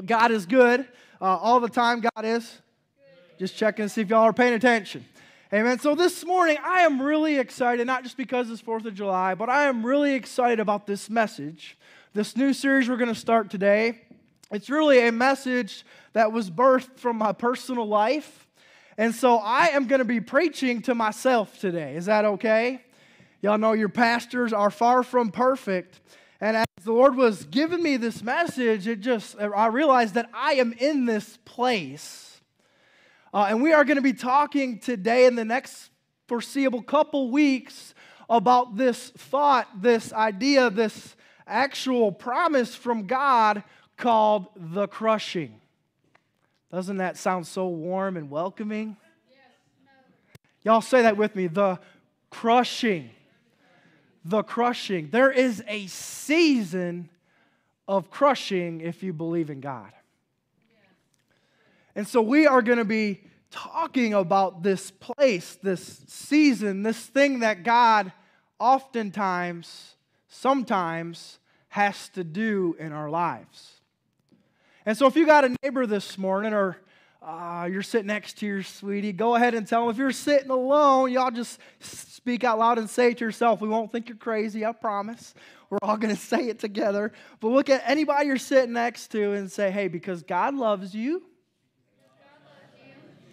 God is good uh, all the time. God is. Just checking to see if y'all are paying attention. Amen. So this morning, I am really excited, not just because it's 4th of July, but I am really excited about this message. This new series we're going to start today. It's really a message that was birthed from my personal life. And so I am going to be preaching to myself today. Is that okay? Y'all know your pastors are far from perfect. And as the Lord was giving me this message, it just, I realized that I am in this place uh, and we are going to be talking today in the next foreseeable couple weeks about this thought, this idea, this actual promise from God called the crushing. Doesn't that sound so warm and welcoming? Y'all say that with me the crushing. The crushing. There is a season of crushing if you believe in God. And so we are going to be talking about this place, this season, this thing that God oftentimes, sometimes, has to do in our lives. And so if you got a neighbor this morning or uh, you're sitting next to your sweetie, go ahead and tell them. If you're sitting alone, y'all just speak out loud and say it to yourself. We won't think you're crazy, I promise. We're all going to say it together. But look at anybody you're sitting next to and say, hey, because God loves you,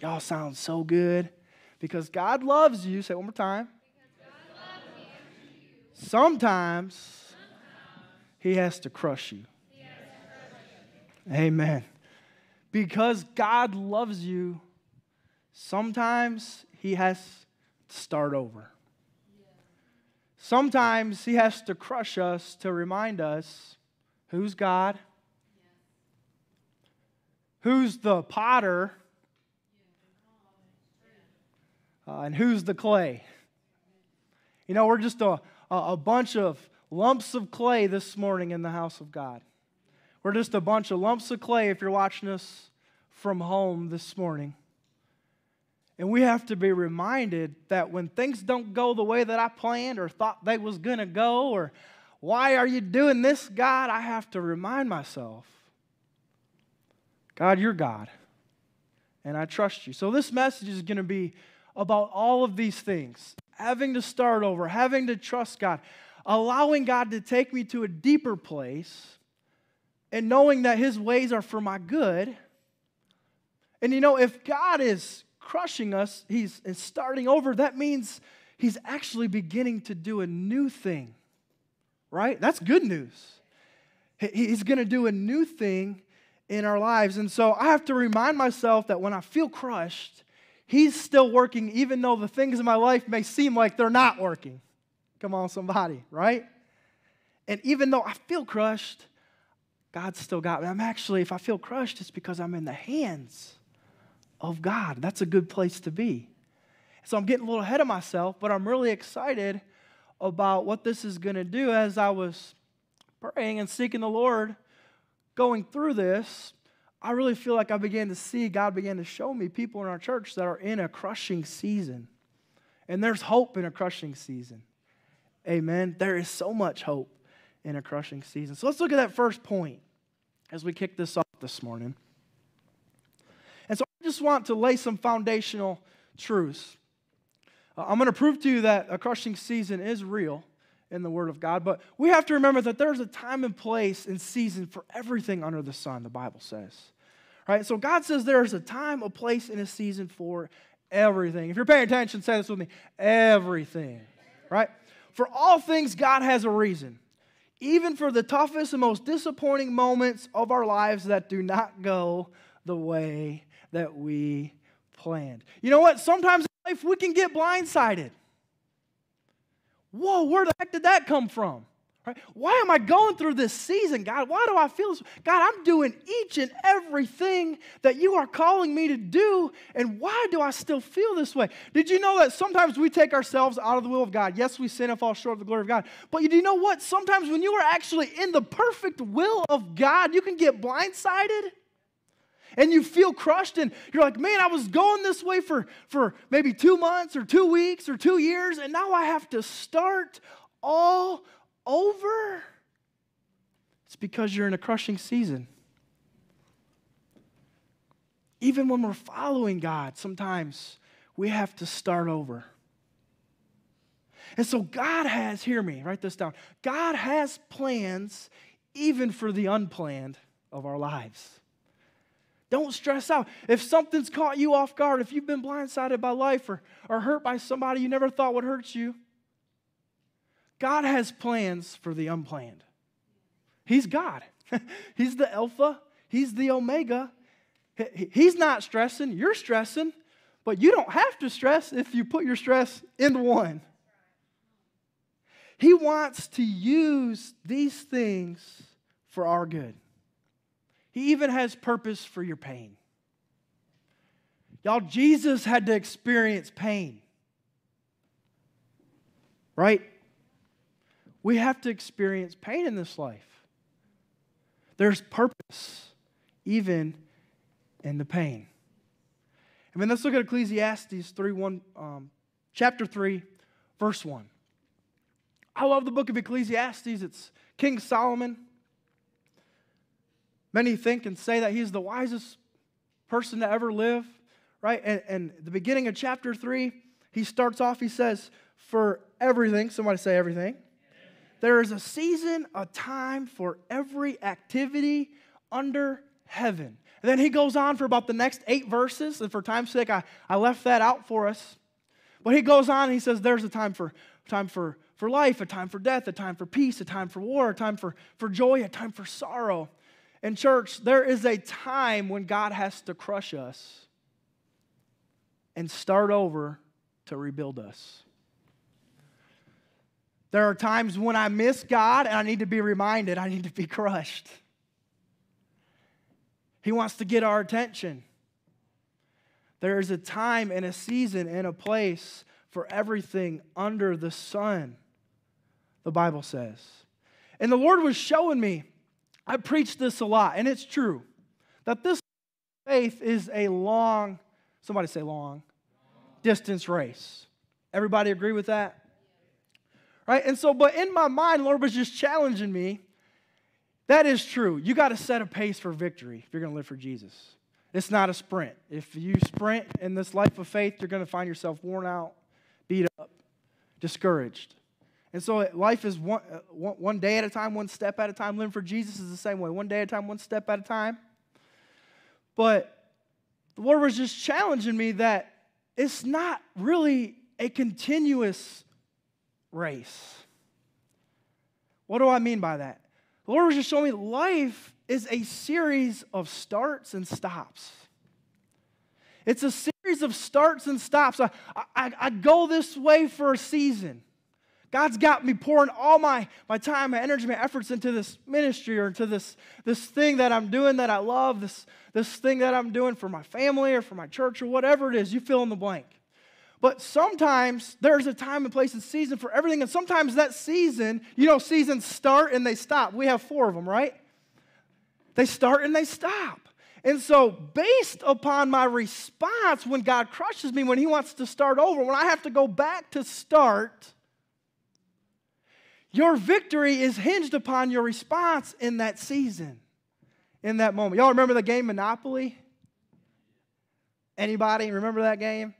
Y'all sound so good. Because God loves you. Say it one more time. Sometimes He has to crush you. Amen. Because God loves you, sometimes He has to start over. Sometimes He has to crush us to remind us who's God, who's the potter, Uh, and who's the clay? You know, we're just a, a bunch of lumps of clay this morning in the house of God. We're just a bunch of lumps of clay if you're watching us from home this morning. And we have to be reminded that when things don't go the way that I planned or thought they was going to go or why are you doing this, God? I have to remind myself, God, you're God. And I trust you. So this message is going to be about all of these things having to start over, having to trust God, allowing God to take me to a deeper place, and knowing that His ways are for my good. And you know, if God is crushing us, He's starting over, that means He's actually beginning to do a new thing, right? That's good news. He's going to do a new thing in our lives. And so I have to remind myself that when I feel crushed, He's still working, even though the things in my life may seem like they're not working. Come on, somebody, right? And even though I feel crushed, God's still got me. I'm actually, if I feel crushed, it's because I'm in the hands of God. That's a good place to be. So I'm getting a little ahead of myself, but I'm really excited about what this is going to do as I was praying and seeking the Lord going through this. I really feel like I began to see, God began to show me people in our church that are in a crushing season. And there's hope in a crushing season. Amen. There is so much hope in a crushing season. So let's look at that first point as we kick this off this morning. And so I just want to lay some foundational truths. Uh, I'm going to prove to you that a crushing season is real in the Word of God, but we have to remember that there's a time and place and season for everything under the sun, the Bible says. Right? So God says there's a time, a place, and a season for everything. If you're paying attention, say this with me everything. Right? For all things, God has a reason. Even for the toughest and most disappointing moments of our lives that do not go the way that we planned. You know what? Sometimes in life we can get blindsided. Whoa, where the heck did that come from? Right? Why am I going through this season, God? Why do I feel this? God, I'm doing each and everything that you are calling me to do, and why do I still feel this way? Did you know that sometimes we take ourselves out of the will of God? Yes, we sin and fall short of the glory of God. But do you know what? Sometimes when you are actually in the perfect will of God, you can get blindsided and you feel crushed and you're like man i was going this way for, for maybe two months or two weeks or two years and now i have to start all over it's because you're in a crushing season Even when we're following God, sometimes we have to start over. And so God has, hear me, write this down. God has plans even for the unplanned of our lives. Don't stress out. If something's caught you off guard, if you've been blindsided by life or, or hurt by somebody you never thought would hurt you, God has plans for the unplanned. He's God. He's the Alpha, He's the Omega. He's not stressing, you're stressing, but you don't have to stress if you put your stress in the one. He wants to use these things for our good. He even has purpose for your pain. Y'all, Jesus had to experience pain. Right? We have to experience pain in this life. There's purpose even in the pain. I mean, let's look at Ecclesiastes 3 1, um, chapter 3, verse 1. I love the book of Ecclesiastes. It's King Solomon. Many think and say that he's the wisest person to ever live, right? And, and the beginning of chapter 3, he starts off, he says, For everything, somebody say everything. There is a season, a time for every activity under heaven. And then he goes on for about the next eight verses, and for time's sake, I, I left that out for us. But he goes on and he says, There's a time for time for, for life, a time for death, a time for peace, a time for war, a time for, for joy, a time for sorrow. In church, there is a time when God has to crush us and start over to rebuild us. There are times when I miss God and I need to be reminded I need to be crushed. He wants to get our attention. There is a time and a season and a place for everything under the sun, the Bible says. And the Lord was showing me I preach this a lot, and it's true, that this faith is a long, somebody say long, distance race. Everybody agree with that? Right? And so, but in my mind, Lord was just challenging me. That is true. You got to set a pace for victory if you're going to live for Jesus. It's not a sprint. If you sprint in this life of faith, you're going to find yourself worn out, beat up, discouraged. And so life is one, uh, one day at a time, one step at a time. Living for Jesus is the same way one day at a time, one step at a time. But the Lord was just challenging me that it's not really a continuous race. What do I mean by that? The Lord was just showing me life is a series of starts and stops. It's a series of starts and stops. I, I, I go this way for a season. God's got me pouring all my, my time, my energy, my efforts into this ministry or into this, this thing that I'm doing that I love, this, this thing that I'm doing for my family or for my church or whatever it is. You fill in the blank. But sometimes there's a time and place and season for everything. And sometimes that season, you know, seasons start and they stop. We have four of them, right? They start and they stop. And so, based upon my response when God crushes me, when He wants to start over, when I have to go back to start, your victory is hinged upon your response in that season, in that moment. Y'all remember the game Monopoly? Anybody remember that game?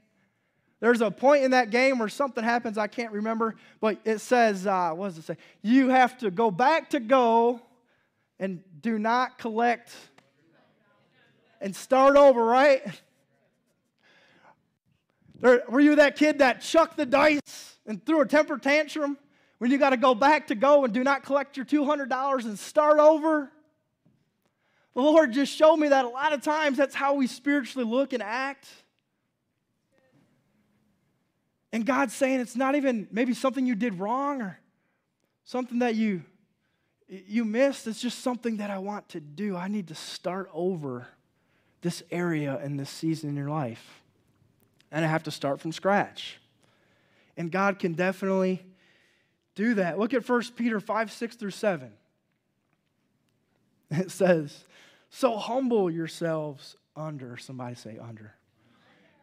There's a point in that game where something happens, I can't remember, but it says, uh, what does it say? You have to go back to go and do not collect and start over, right? There, were you that kid that chucked the dice and threw a temper tantrum? when you got to go back to go and do not collect your $200 and start over. The Lord just showed me that a lot of times that's how we spiritually look and act. And God's saying it's not even maybe something you did wrong or something that you you missed. It's just something that I want to do. I need to start over this area in this season in your life. And I have to start from scratch. And God can definitely do that. Look at 1 Peter 5 6 through 7. It says, So humble yourselves under, somebody say under.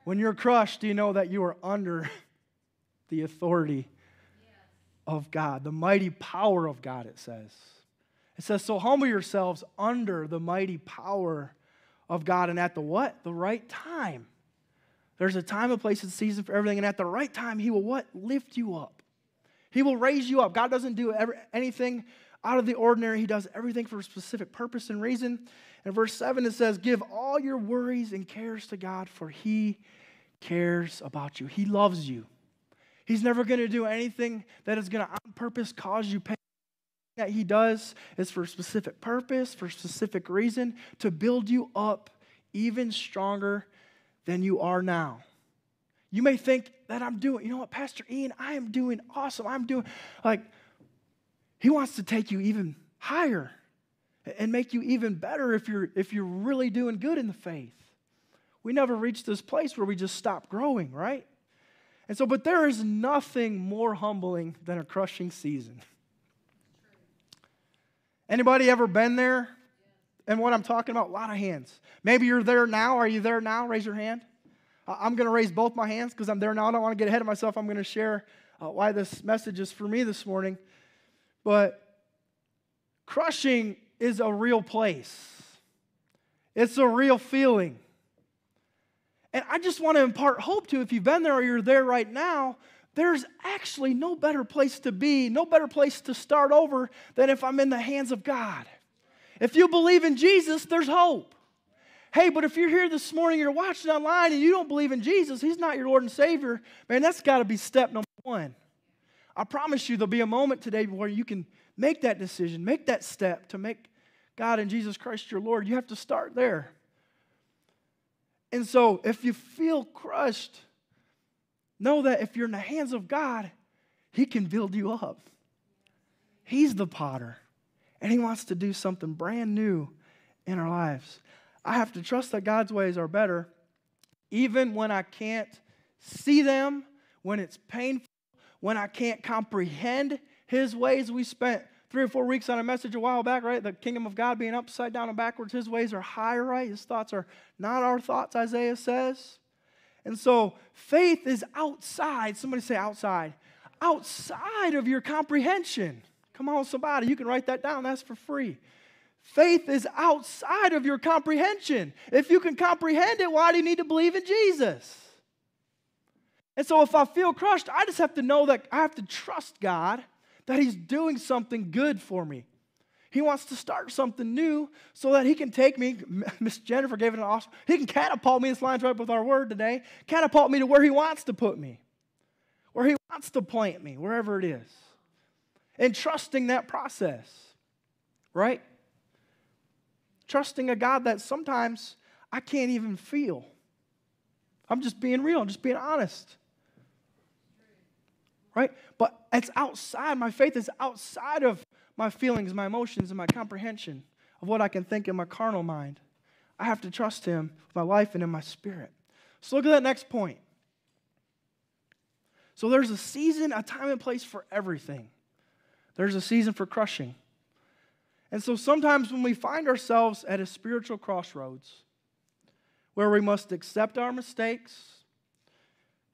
When you're crushed, do you know that you are under the authority of God, the mighty power of God, it says. It says, So humble yourselves under the mighty power of God and at the what? The right time. There's a time, a place, and season for everything, and at the right time, He will what? Lift you up. He will raise you up. God doesn't do every, anything out of the ordinary. He does everything for a specific purpose and reason. In verse 7, it says, Give all your worries and cares to God, for He cares about you. He loves you. He's never going to do anything that is going to, on purpose, cause you pain. That He does is for a specific purpose, for a specific reason, to build you up even stronger than you are now. You may think that I'm doing, you know what, Pastor Ian, I am doing awesome. I'm doing, like, he wants to take you even higher and make you even better if you're, if you're really doing good in the faith. We never reach this place where we just stop growing, right? And so, but there is nothing more humbling than a crushing season. Anybody ever been there? And what I'm talking about, a lot of hands. Maybe you're there now. Are you there now? Raise your hand. I'm going to raise both my hands because I'm there now. I don't want to get ahead of myself. I'm going to share uh, why this message is for me this morning. But crushing is a real place, it's a real feeling. And I just want to impart hope to if you've been there or you're there right now, there's actually no better place to be, no better place to start over than if I'm in the hands of God. If you believe in Jesus, there's hope. Hey, but if you're here this morning, you're watching online, and you don't believe in Jesus, He's not your Lord and Savior, man, that's got to be step number one. I promise you there'll be a moment today where you can make that decision, make that step to make God and Jesus Christ your Lord. You have to start there. And so if you feel crushed, know that if you're in the hands of God, He can build you up. He's the potter, and He wants to do something brand new in our lives. I have to trust that God's ways are better, even when I can't see them, when it's painful when I can't comprehend his ways. We spent three or four weeks on a message a while back, right? The kingdom of God being upside down and backwards. His ways are higher, right? His thoughts are not our thoughts, Isaiah says. And so faith is outside. Somebody say outside. Outside of your comprehension. Come on, somebody. You can write that down. That's for free. Faith is outside of your comprehension. If you can comprehend it, why do you need to believe in Jesus? And so if I feel crushed, I just have to know that I have to trust God that He's doing something good for me. He wants to start something new so that He can take me. Miss Jennifer gave it an awesome. He can catapult me. This lines right with our word today. Catapult me to where He wants to put me, where He wants to plant me, wherever it is. And trusting that process, right? Trusting a God that sometimes I can't even feel. I'm just being real, I'm just being honest right? But it's outside, my faith is outside of my feelings, my emotions, and my comprehension of what I can think in my carnal mind. I have to trust Him with my life and in my spirit. So look at that next point. So there's a season, a time and place for everything. There's a season for crushing. And so sometimes when we find ourselves at a spiritual crossroads where we must accept our mistakes,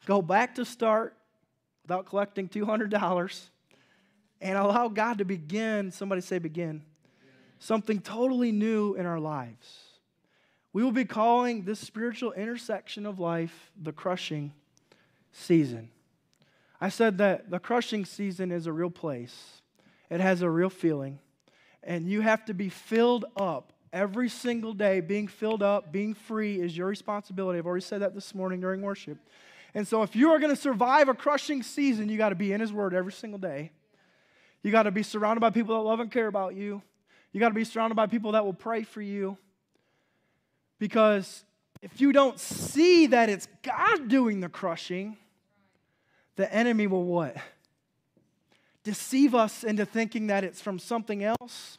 go back to start, without collecting $200 and allow God to begin, somebody say begin, something totally new in our lives. We will be calling this spiritual intersection of life the crushing season. I said that the crushing season is a real place, it has a real feeling, and you have to be filled up every single day. Being filled up, being free is your responsibility. I've already said that this morning during worship. And so, if you are going to survive a crushing season, you got to be in His Word every single day. You got to be surrounded by people that love and care about you. You got to be surrounded by people that will pray for you. Because if you don't see that it's God doing the crushing, the enemy will what? Deceive us into thinking that it's from something else.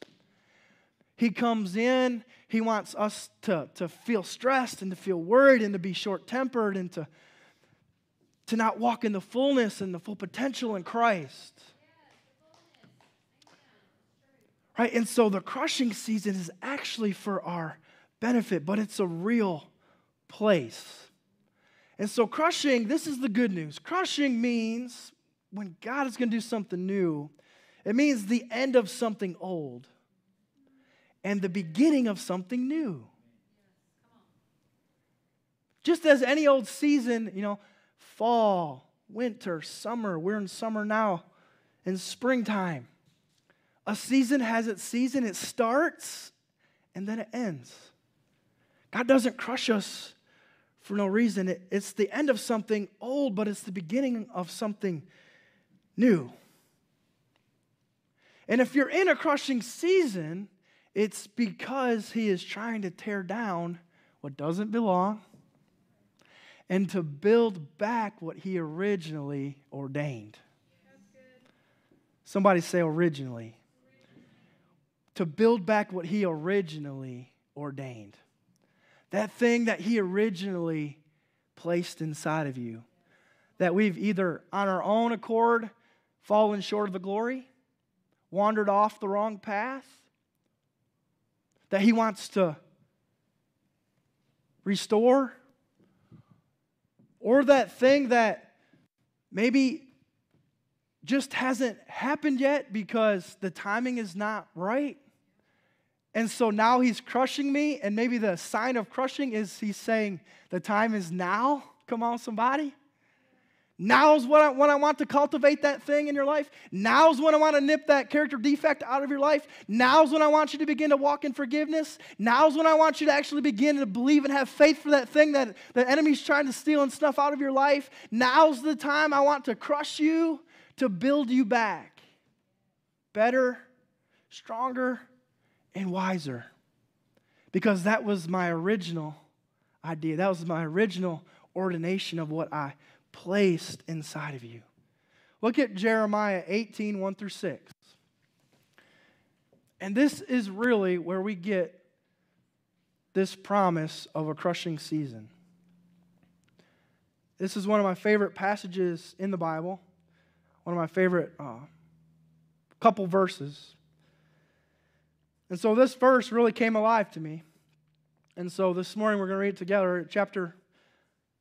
He comes in, he wants us to, to feel stressed and to feel worried and to be short tempered and to to not walk in the fullness and the full potential in Christ. Right? And so the crushing season is actually for our benefit, but it's a real place. And so, crushing, this is the good news. Crushing means when God is going to do something new, it means the end of something old and the beginning of something new. Just as any old season, you know, fall, winter, summer, we're in summer now, in springtime. A season has its season, it starts and then it ends. God doesn't crush us for no reason. It, it's the end of something old, but it's the beginning of something new. And if you're in a crushing season, it's because He is trying to tear down what doesn't belong and to build back what He originally ordained. Somebody say originally. To build back what He originally ordained. That thing that He originally placed inside of you. That we've either on our own accord fallen short of the glory, wandered off the wrong path, that He wants to restore, or that thing that maybe just hasn't happened yet because the timing is not right. And so now he's crushing me, and maybe the sign of crushing is he's saying, The time is now. Come on, somebody. Now's when I, when I want to cultivate that thing in your life. Now's when I want to nip that character defect out of your life. Now's when I want you to begin to walk in forgiveness. Now's when I want you to actually begin to believe and have faith for that thing that the enemy's trying to steal and stuff out of your life. Now's the time I want to crush you to build you back better, stronger, and wiser. Because that was my original idea. That was my original ordination of what I placed inside of you. Look at Jeremiah 18, 1 through 6. And this is really where we get this promise of a crushing season. This is one of my favorite passages in the Bible, one of my favorite uh, couple verses. And so this verse really came alive to me. And so this morning we're going to read it together, chapter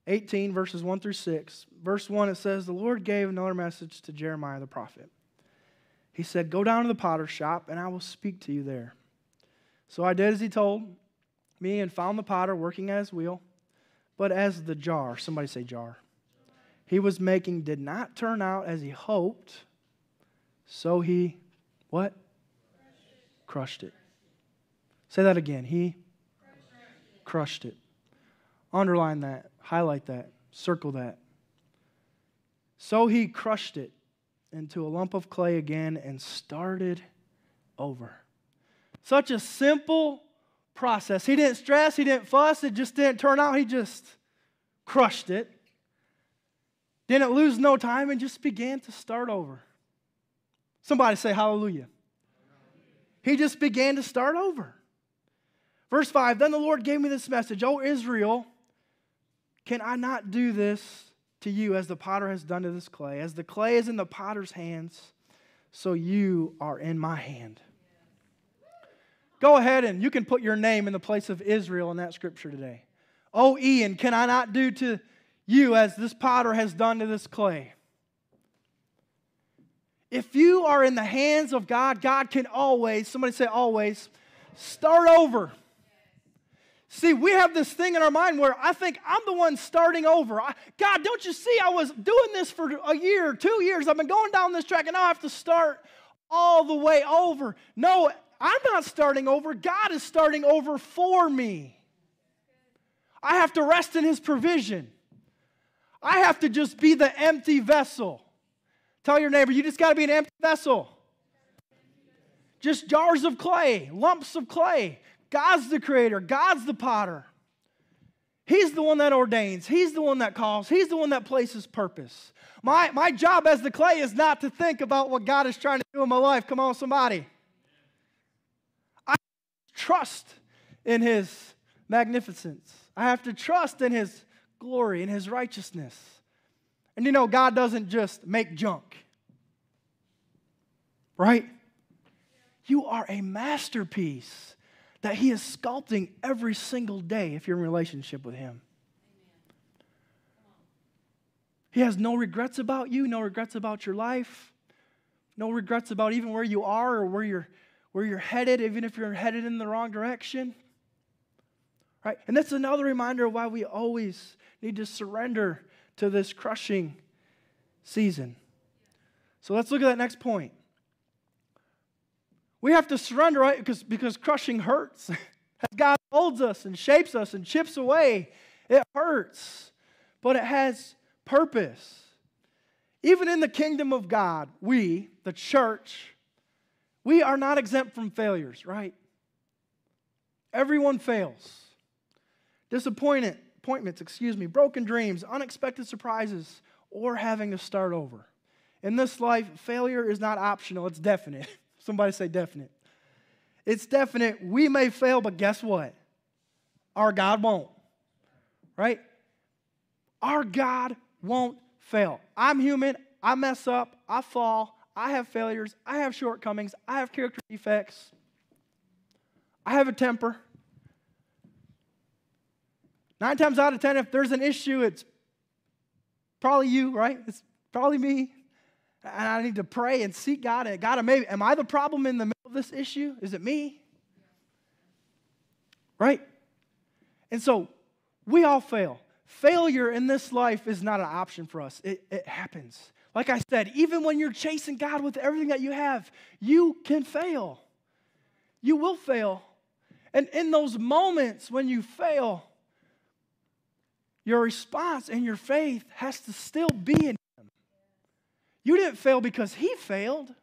18, verses 1 through 6. Verse 1, it says, The Lord gave another message to Jeremiah the prophet. He said, Go down to the potter's shop, and I will speak to you there. So I did as he told me and found the potter working at his wheel. But as the jar, somebody say jar, he was making did not turn out as he hoped, so he, what? Crushed it. Say that again. He crushed it. Underline that. Highlight that, circle that. So he crushed it into a lump of clay again and started over. Such a simple process. He didn't stress, he didn't fuss, it just didn't turn out. He just crushed it. Didn't lose no time and just began to start over. Somebody say hallelujah. He just began to start over. Verse 5 Then the Lord gave me this message, O Israel, can I not do this to you as the potter has done to this clay? As the clay is in the potter's hands, so you are in my hand. Go ahead and you can put your name in the place of Israel in that scripture today. Oh, Ian, can I not do to you as this potter has done to this clay? If you are in the hands of God, God can always, somebody say always, start over. See, we have this thing in our mind where I think I'm the one starting over. I, God, don't you see? I was doing this for a year, two years. I've been going down this track, and now I have to start all the way over. No, I'm not starting over. God is starting over for me. I have to rest in His provision. I have to just be the empty vessel. Tell your neighbor, you just got to be an empty vessel. Just jars of clay, lumps of clay. God's the creator, God's the potter. He's the one that ordains, He's the one that calls, He's the one that places purpose. My, my job as the clay is not to think about what God is trying to do in my life. Come on, somebody. I trust in His magnificence, I have to trust in His glory, in His righteousness. And you know, God doesn't just make junk, right? You are a masterpiece that He is sculpting every single day if you're in relationship with Him. He has no regrets about you, no regrets about your life, no regrets about even where you are or where you're, where you're headed, even if you're headed in the wrong direction. Right? And that's another reminder of why we always need to surrender to this crushing season. So let's look at that next point. We have to surrender, right? Because, because crushing hurts. As God molds us and shapes us and chips away, it hurts, but it has purpose. Even in the kingdom of God, we, the church, we are not exempt from failures, right? Everyone fails. Disappointment, appointments, excuse me, broken dreams, unexpected surprises, or having to start over. In this life, failure is not optional, it's definite. Somebody say definite. It's definite. We may fail, but guess what? Our God won't. Right? Our God won't fail. I'm human. I mess up. I fall. I have failures. I have shortcomings. I have character defects. I have a temper. Nine times out of ten, if there's an issue, it's probably you, right? It's probably me. And I need to pray and seek God. And God, maybe, am I the problem in the middle of this issue? Is it me? Right? And so we all fail. Failure in this life is not an option for us, it, it happens. Like I said, even when you're chasing God with everything that you have, you can fail. You will fail. And in those moments when you fail, your response and your faith has to still be in. You didn't fail because He failed.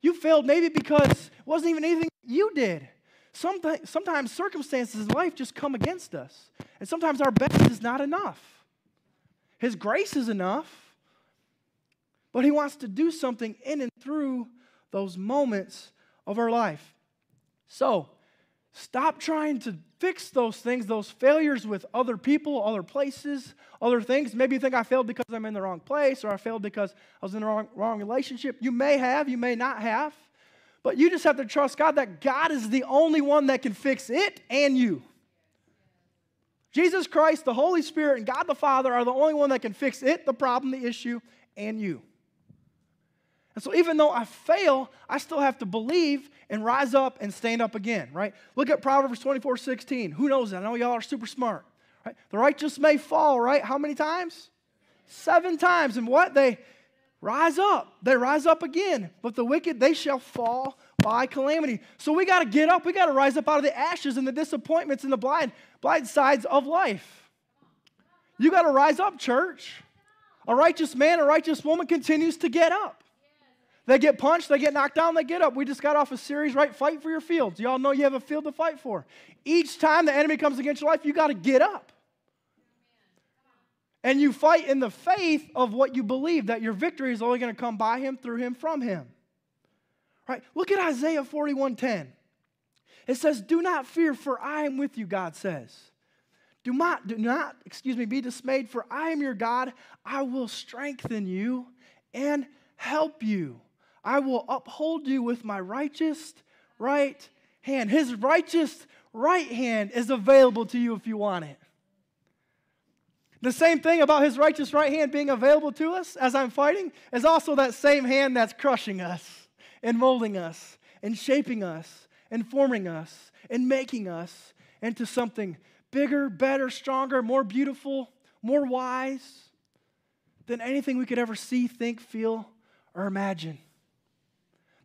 You failed maybe because it wasn't even anything you did. Sometimes, sometimes circumstances in life just come against us. And sometimes our best is not enough. His grace is enough. But He wants to do something in and through those moments of our life. So, stop trying to fix those things, those failures with other people, other places, other things. Maybe you think I failed because I'm in the wrong place or I failed because I was in the wrong, wrong relationship. You may have, you may not have. But you just have to trust God that God is the only one that can fix it and you. Jesus Christ, the Holy Spirit, and God the Father are the only one that can fix it, the problem, the issue, and you. And so even though I fail, I still have to believe and rise up and stand up again, right? Look at Proverbs 24, 16. Who knows that? I know y'all are super smart. Right? The righteous may fall, right? How many times? Seven times. And what? They rise up. They rise up again. But the wicked, they shall fall by calamity. So we got to get up. We got to rise up out of the ashes and the disappointments and the blind, blind sides of life. You got to rise up, church. A righteous man, a righteous woman continues to get up. They get punched, they get knocked down, they get up. We just got off a series, right? Fight for your fields. Y'all know you have a field to fight for. Each time the enemy comes against your life, you got to get up. And you fight in the faith of what you believe that your victory is only going to come by him, through him, from him. Right? Look at Isaiah 41:10. It says, "Do not fear, for I am with you," God says. Do not, do not, excuse me, be dismayed, for I am your God. I will strengthen you and help you. I will uphold you with my righteous right hand. His righteous right hand is available to you if you want it. The same thing about his righteous right hand being available to us as I'm fighting is also that same hand that's crushing us and molding us and shaping us and forming us and making us into something bigger, better, stronger, more beautiful, more wise than anything we could ever see, think, feel, or imagine.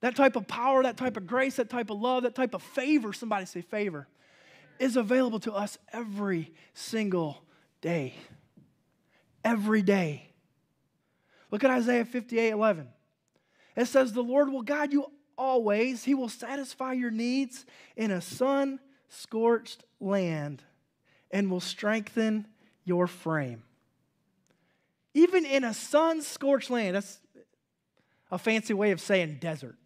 That type of power, that type of grace, that type of love, that type of favor, somebody say favor, is available to us every single day every day. Look at Isaiah 58 11. It says, The Lord will guide you always, He will satisfy your needs in a sun scorched land and will strengthen your frame. Even in a sun scorched land, that's a fancy way of saying desert.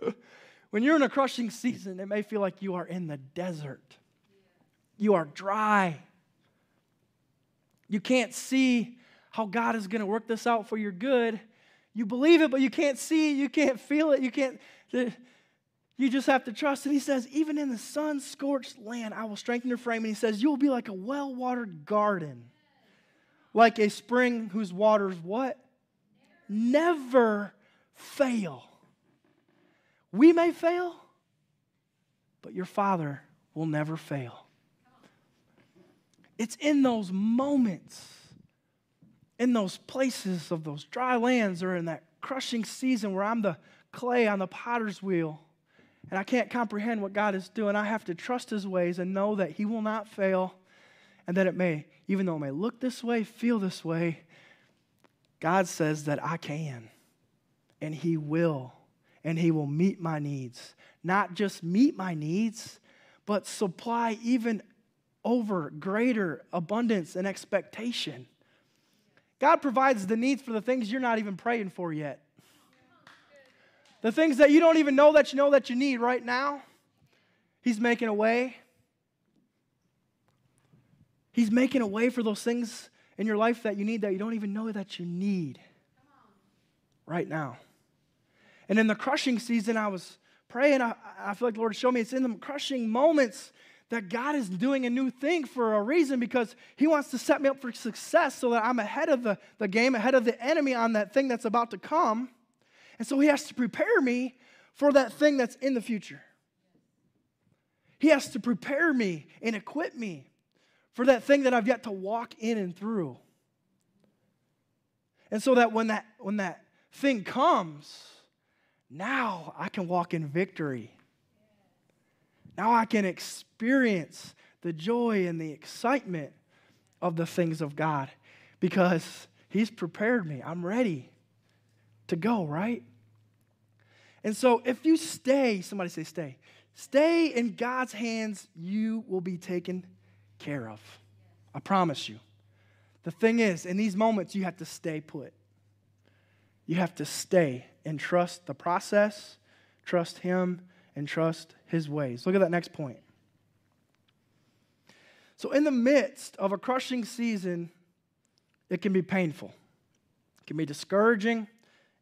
when you're in a crushing season, it may feel like you are in the desert. You are dry. You can't see how God is going to work this out for your good. You believe it, but you can't see it, you can't feel it, you can't. You just have to trust. And he says, even in the sun scorched land, I will strengthen your frame. And he says, you will be like a well watered garden, like a spring whose waters what? Never fail. We may fail, but your Father will never fail. It's in those moments, in those places of those dry lands or in that crushing season where I'm the clay on the potter's wheel and I can't comprehend what God is doing. I have to trust his ways and know that he will not fail and that it may, even though it may look this way, feel this way, God says that I can and he will and he will meet my needs. Not just meet my needs, but supply even over greater abundance and expectation. God provides the needs for the things you're not even praying for yet. The things that you don't even know that you know that you need right now, He's making a way. He's making a way for those things in your life that you need that you don't even know that you need right now. And in the crushing season, I was praying. I, I feel like the Lord showed me it's in the crushing moments that God is doing a new thing for a reason because He wants to set me up for success so that I'm ahead of the, the game, ahead of the enemy on that thing that's about to come. And so He has to prepare me for that thing that's in the future. He has to prepare me and equip me for that thing that I've yet to walk in and through. And so that when that, when that thing comes, now I can walk in victory. Now I can experience the joy and the excitement of the things of God because He's prepared me. I'm ready to go, right? And so if you stay, somebody say stay, stay in God's hands, you will be taken care of. I promise you. The thing is, in these moments, you have to stay put. You have to stay and trust the process, trust Him, and trust His ways. Look at that next point. So, in the midst of a crushing season, it can be painful, it can be discouraging,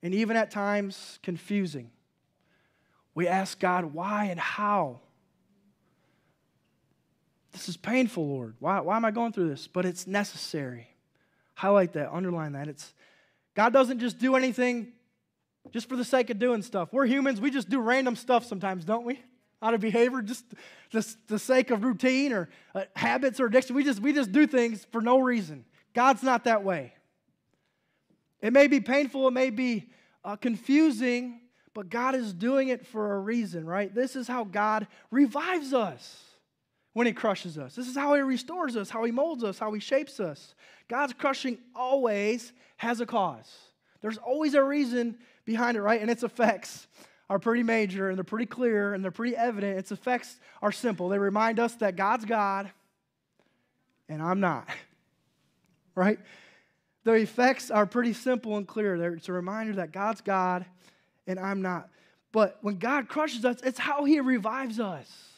and even at times confusing. We ask God why and how. This is painful, Lord. Why, why am I going through this? But it's necessary. Highlight that, underline that. It's God doesn't just do anything just for the sake of doing stuff. We're humans, we just do random stuff sometimes, don't we? Out of behavior, just the, the sake of routine or uh, habits or addiction. We just, we just do things for no reason. God's not that way. It may be painful, it may be uh, confusing, but God is doing it for a reason, right? This is how God revives us when He crushes us. This is how He restores us, how He molds us, how He shapes us. God's crushing always has a cause. There's always a reason behind it, right? And its effects are pretty major and they're pretty clear and they're pretty evident. Its effects are simple. They remind us that God's God and I'm not, right? The effects are pretty simple and clear. It's a reminder that God's God and I'm not. But when God crushes us, it's how He revives us,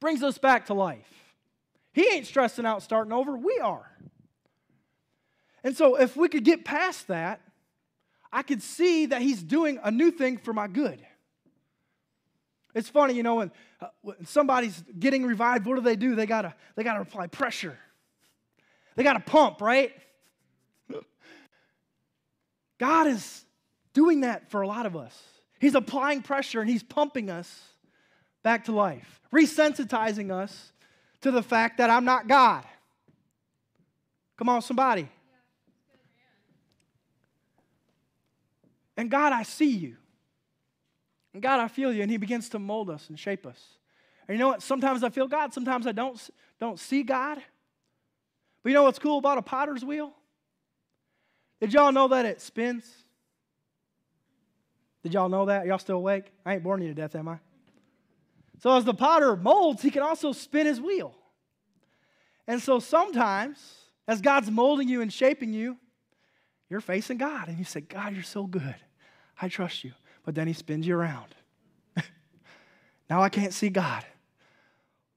brings us back to life. He ain't stressing out starting over, we are. And so, if we could get past that, I could see that he's doing a new thing for my good. It's funny, you know, when, uh, when somebody's getting revived, what do they do? They gotta, they gotta apply pressure. They gotta pump, right? God is doing that for a lot of us. He's applying pressure and he's pumping us back to life, resensitizing us to the fact that I'm not God. Come on, somebody. And God, I see you. And God, I feel you. And He begins to mold us and shape us. And you know what? Sometimes I feel God, sometimes I don't, don't see God. But you know what's cool about a potter's wheel? Did y'all know that it spins? Did y'all know that? Y'all still awake? I ain't boring you to death, am I? So as the potter molds, he can also spin his wheel. And so sometimes, as God's molding you and shaping you, you're facing God and you say, God, you're so good. I trust you. But then he spins you around. now I can't see God.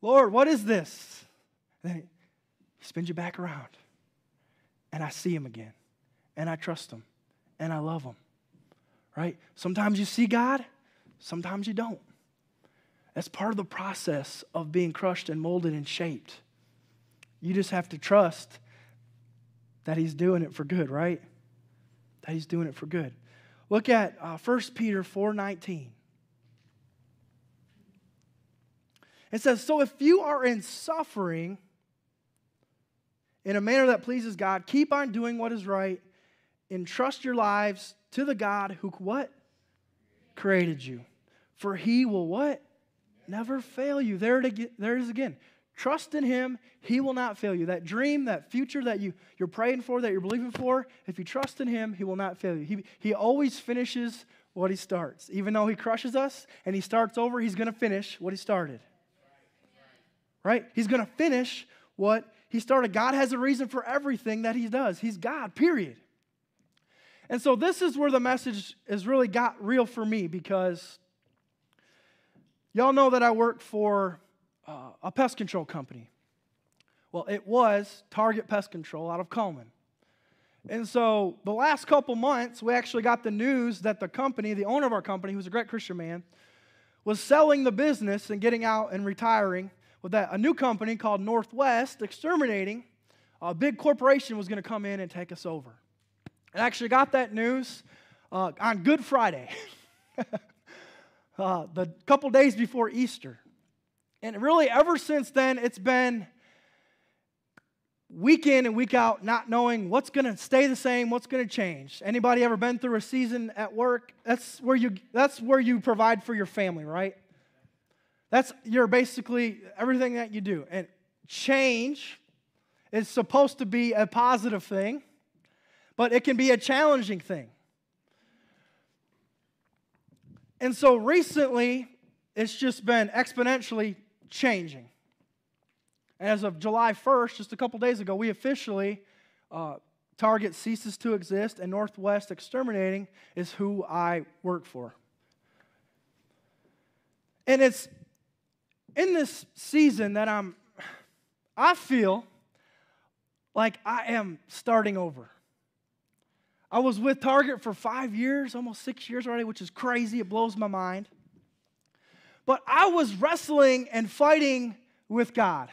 Lord, what is this? And then he spins you back around. And I see him again. And I trust him. And I love him. Right? Sometimes you see God, sometimes you don't. That's part of the process of being crushed and molded and shaped. You just have to trust that he's doing it for good, right? that he's doing it for good. Look at uh, 1 Peter 4:19. It says, "So if you are in suffering, in a manner that pleases God. Keep on doing what is right. Entrust your lives to the God who what? Created you. For he will what? Never fail you. There it, there it is again. Trust in him. He will not fail you. That dream, that future that you, you're praying for, that you're believing for, if you trust in him, he will not fail you. He, he always finishes what he starts. Even though he crushes us and he starts over, he's going to finish what he started. Right? He's going to finish what he started. God has a reason for everything that he does. He's God, period. And so this is where the message has really got real for me because y'all know that I work for uh, a pest control company. Well, it was Target Pest Control out of Cullman. And so the last couple months, we actually got the news that the company, the owner of our company, who's a great Christian man, was selling the business and getting out and retiring with that a new company called Northwest Exterminating. A big corporation was going to come in and take us over. I actually got that news uh, on Good Friday, uh, the couple days before Easter. And really, ever since then, it's been week in and week out not knowing what's going to stay the same what's going to change. Anybody ever been through a season at work? That's where you that's where you provide for your family right? That's your basically everything that you do. And change is supposed to be a positive thing but it can be a challenging thing and so recently it's just been exponentially changing as of July 1st, just a couple days ago, we officially, uh, Target ceases to exist, and Northwest Exterminating is who I work for. And it's in this season that I'm, I feel like I am starting over. I was with Target for five years, almost six years already, which is crazy. It blows my mind. But I was wrestling and fighting with God.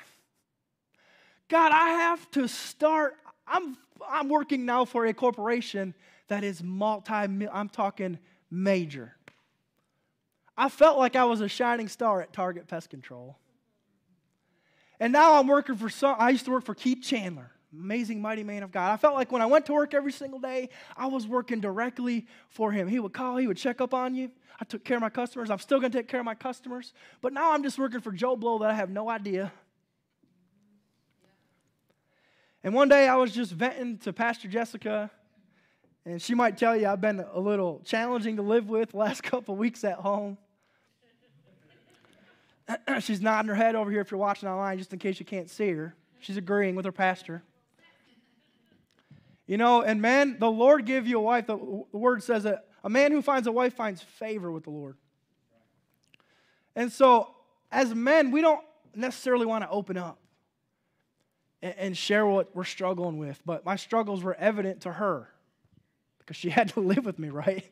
God, I have to start. I'm, I'm working now for a corporation that is multi, I'm talking major. I felt like I was a shining star at Target Pest Control. And now I'm working for some, I used to work for Keith Chandler, amazing, mighty man of God. I felt like when I went to work every single day, I was working directly for him. He would call, he would check up on you. I took care of my customers. I'm still going to take care of my customers. But now I'm just working for Joe Blow that I have no idea and one day I was just venting to Pastor Jessica, and she might tell you I've been a little challenging to live with the last couple weeks at home. She's nodding her head over here if you're watching online, just in case you can't see her. She's agreeing with her pastor. You know, and man, the Lord give you a wife. The, word says that a man who finds a wife finds favor with the Lord. And so, as men, we don't necessarily want to open up and share what we're struggling with. But my struggles were evident to her because she had to live with me, right?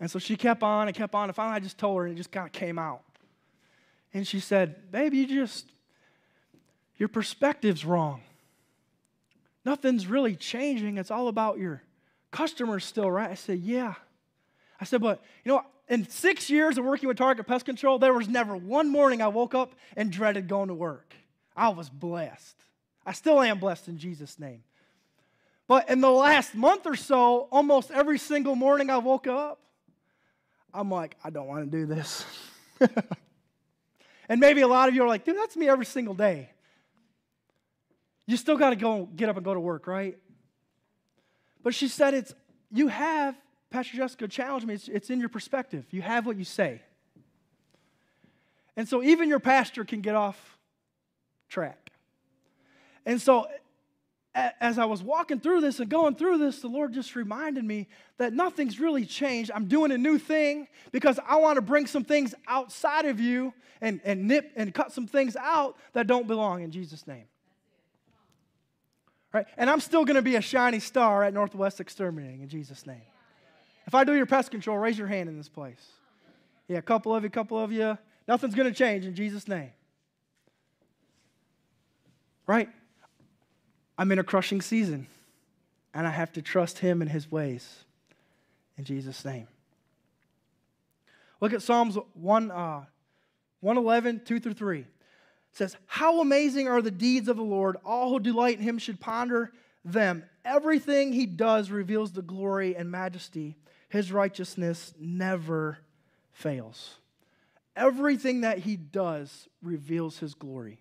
And so she kept on and kept on. And finally, I just told her, and it just kind of came out. And she said, Baby, you just, your perspective's wrong. Nothing's really changing. It's all about your customers still, right? I said, Yeah. I said, But, you know, in six years of working with Target Pest Control, there was never one morning I woke up and dreaded going to work. I was blessed. I still am blessed in Jesus' name. But in the last month or so, almost every single morning I woke up, I'm like, I don't want to do this. and maybe a lot of you are like, dude, that's me every single day. You still got to go get up and go to work, right? But she said, it's you have, Pastor Jessica challenged me, it's, it's in your perspective. You have what you say. And so even your pastor can get off track. And so, as I was walking through this and going through this, the Lord just reminded me that nothing's really changed. I'm doing a new thing because I want to bring some things outside of you and, and nip and cut some things out that don't belong in Jesus' name. Right? And I'm still going to be a shiny star at Northwest Exterminating in Jesus' name. If I do your pest control, raise your hand in this place. Yeah, a couple of you, a couple of you. Nothing's going to change in Jesus' name right? I'm in a crushing season, and I have to trust Him and His ways. In Jesus' name. Look at Psalms 1, uh, 111, 2 through 3. Says, How amazing are the deeds of the Lord! All who delight in him should ponder them. Everything he does reveals the glory and majesty. His righteousness never fails. Everything that he does reveals his glory.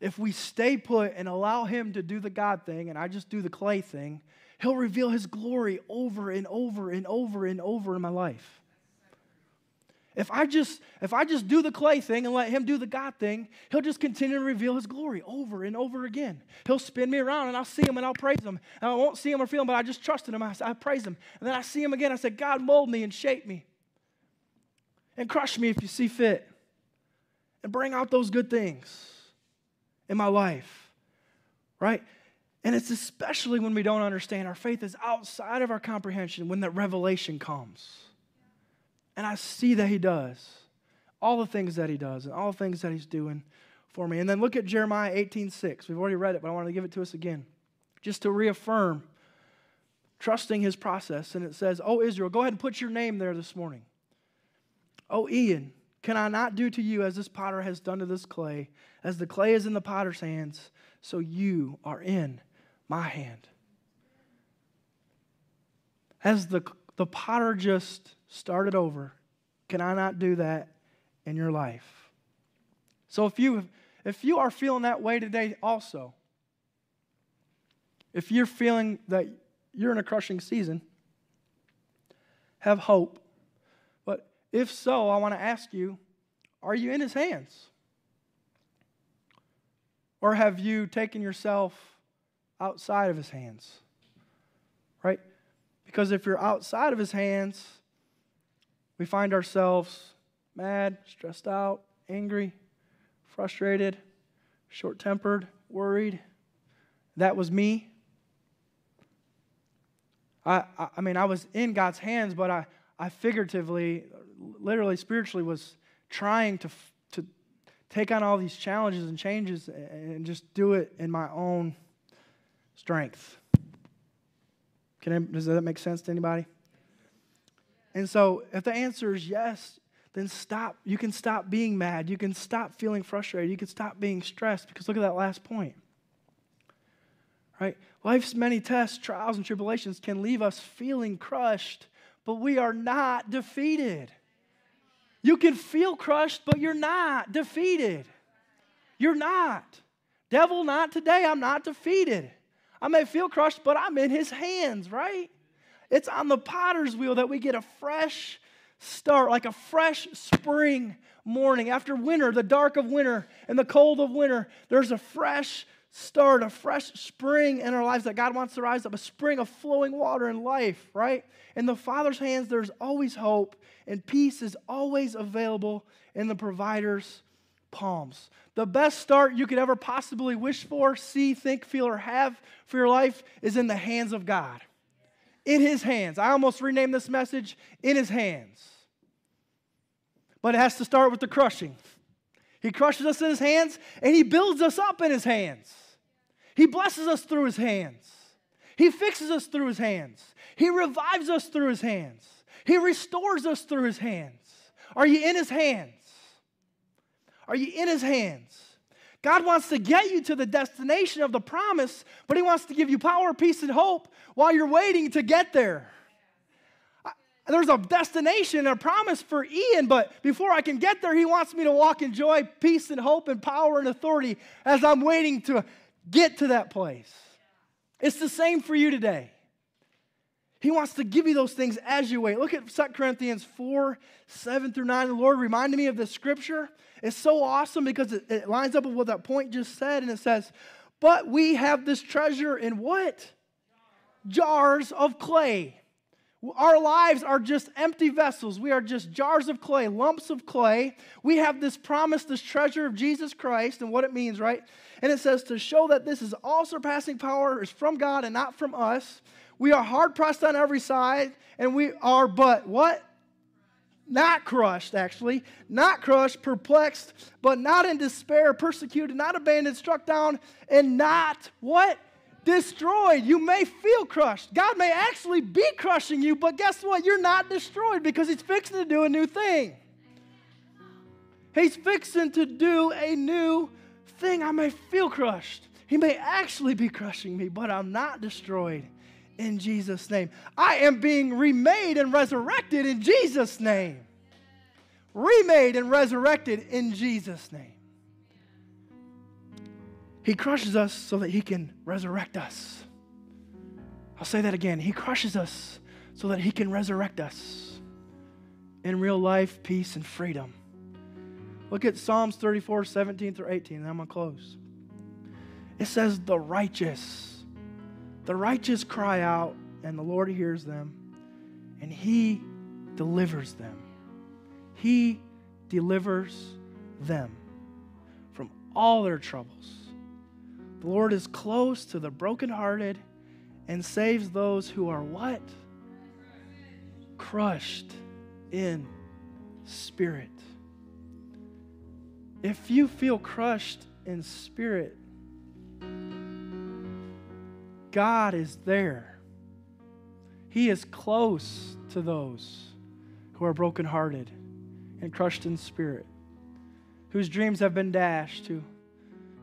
If we stay put and allow him to do the God thing, and I just do the clay thing, he'll reveal his glory over and over and over and over in my life. If I just if I just do the clay thing and let him do the God thing, he'll just continue to reveal his glory over and over again. He'll spin me around and I'll see him and I'll praise him. And I won't see him or feel him, but I just trust in him. I, I praise him. And then I see him again. I said, God, mold me and shape me. And crush me if you see fit. And bring out those good things in my life. Right? And it's especially when we don't understand our faith is outside of our comprehension when that revelation comes. And I see that he does all the things that he does and all the things that he's doing for me. And then look at Jeremiah 18 6. We've already read it, but I want to give it to us again just to reaffirm trusting his process. And it says, Oh, Israel, go ahead and put your name there this morning. Oh, Ian, can I not do to you as this potter has done to this clay? As the clay is in the potter's hands, so you are in my hand. As the, the potter just started over, can I not do that in your life? So if you if you are feeling that way today also, if you're feeling that you're in a crushing season, have hope. But if so, I want to ask you, are you in his hands? Or have you taken yourself outside of his hands? Right? Because if you're outside of his hands, we find ourselves mad, stressed out, angry, frustrated, short tempered, worried. That was me. I, I, I, mean, I was in God's hands, but I, I figuratively, literally, spiritually, was trying to, to take on all these challenges and changes and just do it in my own strength. Can I, does that make sense to anybody? And so, if the answer is yes, then stop. You can stop being mad. You can stop feeling frustrated. You can stop being stressed because look at that last point. Right? Life's many tests, trials, and tribulations can leave us feeling crushed, but we are not defeated. You can feel crushed, but you're not defeated. You're not. Devil, not today. I'm not defeated. I may feel crushed, but I'm in his hands, right? It's on the potter's wheel that we get a fresh start, like a fresh spring morning. After winter, the dark of winter and the cold of winter, there's a fresh start, a fresh spring in our lives that God wants to rise up, a spring of flowing water in life, right? In the Father's hands, there's always hope, and peace is always available in the provider's palms. The best start you could ever possibly wish for, see, think, feel, or have for your life is in the hands of God in his hands. I almost renamed this message in his hands. But it has to start with the crushing. He crushes us in his hands and he builds us up in his hands. He blesses us through his hands. He fixes us through his hands. He revives us through his hands. He restores us through his hands. Are you in his hands? Are you in his hands? God wants to get you to the destination of the promise, but He wants to give you power, peace, and hope while you're waiting to get there. There's a destination, a promise for Ian, but before I can get there, He wants me to walk in joy, peace, and hope, and power and authority as I'm waiting to get to that place. It's the same for you today. He wants to give you those things as you wait. Look at 2 Corinthians 4 7 through 9. The Lord reminded me of this scripture. It's so awesome because it, it lines up with what that point just said, and it says, But we have this treasure in what? Jars of clay. Our lives are just empty vessels. We are just jars of clay, lumps of clay. We have this promise, this treasure of Jesus Christ and what it means, right? And it says to show that this is all surpassing power is from God and not from us. We are hard pressed on every side, and we are but what? Not crushed, actually, not crushed, perplexed, but not in despair, persecuted, not abandoned, struck down, and not what? Destroyed. You may feel crushed. God may actually be crushing you, but guess what? You're not destroyed because He's fixing to do a new thing. He's fixing to do a new thing, I may feel crushed. He may actually be crushing me, but I'm not destroyed in Jesus' name. I am being remade and resurrected in Jesus' name. Remade and resurrected in Jesus' name. He crushes us so that He can resurrect us. I'll say that again. He crushes us so that He can resurrect us in real life, peace, and freedom. Look at Psalms 34, 17 through 18, and I'm going to close. It says, The righteous, the righteous cry out, and the Lord hears them, and He delivers them. He delivers them from all their troubles. The Lord is close to the brokenhearted and saves those who are what? Crushed in spirit. If you feel crushed in spirit, God is there. He is close to those who are brokenhearted and crushed in spirit, whose dreams have been dashed, who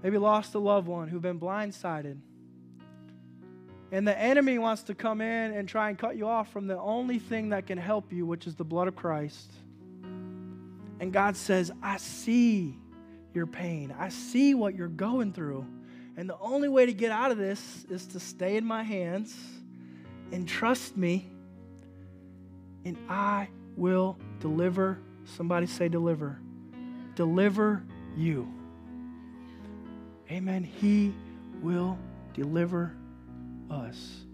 maybe lost a loved one, who've been blindsided. And the enemy wants to come in and try and cut you off from the only thing that can help you, which is the blood of Christ. And God says, I see your pain, I see what you're going through. And the only way to get out of this is to stay in my hands and trust me, and I will deliver. Somebody say, deliver. Deliver you. Amen. He will deliver us.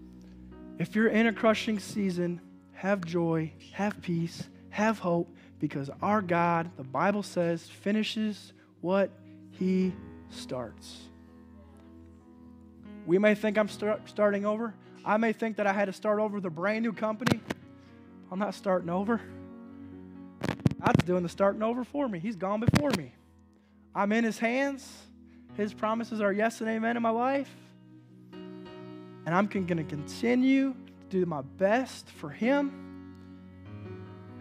If you're in a crushing season, have joy, have peace, have hope, because our God, the Bible says, finishes what He starts. We may think I'm start, starting over. I may think that I had to start over with a brand new company. I'm not starting over. God's doing the starting over for me. He's gone before me. I'm in His hands. His promises are yes and amen in my life. And I'm going to continue to do my best for Him,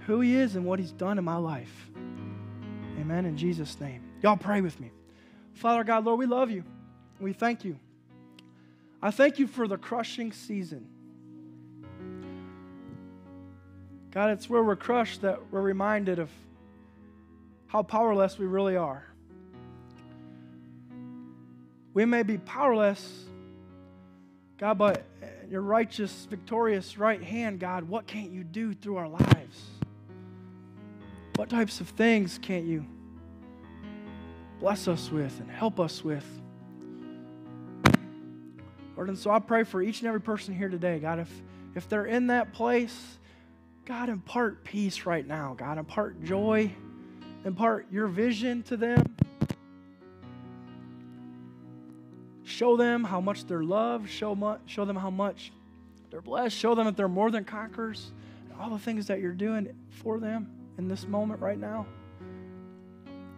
who He is, and what He's done in my life. Amen. In Jesus' name. Y'all pray with me. Father God, Lord, we love you. We thank you. I thank you for the crushing season. God, it's where we're crushed that we're reminded of how powerless we really are. We may be powerless, God, but your righteous, victorious right hand, God, what can't you do through our lives? What types of things can't you bless us with and help us with? Lord, and so I pray for each and every person here today, God, if, if they're in that place, God, impart peace right now. God, impart joy, impart your vision to them. Show them how much they're loved. Show, mu- show them how much they're blessed. Show them that they're more than conquerors. And all the things that you're doing for them in this moment right now.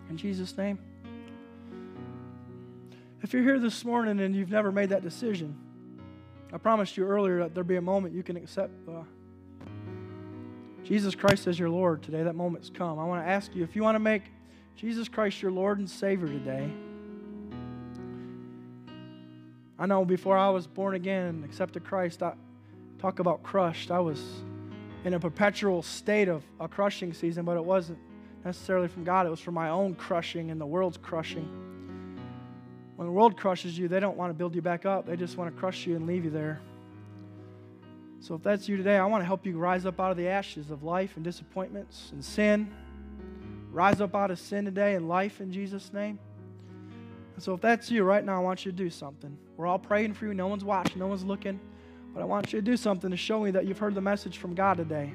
In Jesus' name. If you're here this morning and you've never made that decision, I promised you earlier that there'll be a moment you can accept uh, Jesus Christ as your Lord today. That moment's come. I want to ask you if you want to make Jesus Christ your Lord and Savior today. I know before I was born again and accepted Christ, I talk about crushed. I was in a perpetual state of a crushing season, but it wasn't necessarily from God. It was from my own crushing and the world's crushing. When the world crushes you, they don't want to build you back up. They just want to crush you and leave you there. So if that's you today, I want to help you rise up out of the ashes of life and disappointments and sin. Rise up out of sin today and life in Jesus' name. And so if that's you right now, I want you to do something. We're all praying for you. No one's watching, no one's looking. But I want you to do something to show me that you've heard the message from God today.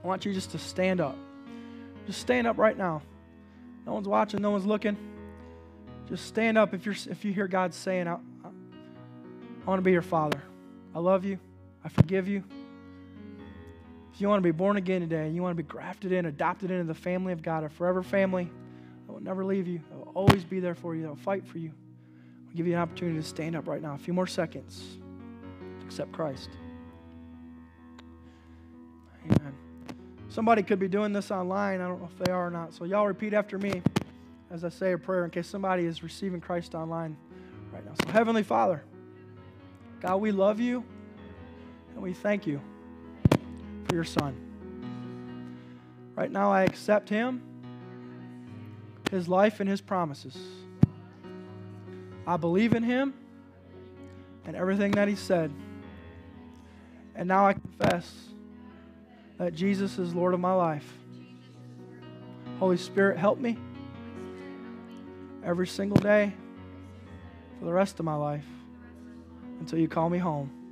I want you just to stand up. Just stand up right now. No one's watching, no one's looking. Just stand up if, you're, if you hear God saying, I, I, I want to be your father. I love you. I forgive you. If you want to be born again today, you want to be grafted in, adopted into the family of God, a forever family I will never leave you, I will always be there for you, I will fight for you. I'll give you an opportunity to stand up right now. A few more seconds accept Christ. Amen. Somebody could be doing this online. I don't know if they are or not. So, y'all repeat after me as I say a prayer in case somebody is receiving Christ online right now. So, Heavenly Father, God, we love you and we thank you for your Son. Right now, I accept him, his life, and his promises. I believe in him and everything that he said. And now I confess that Jesus is Lord of my life. Holy Spirit, help me every single day for the rest of my life until you call me home.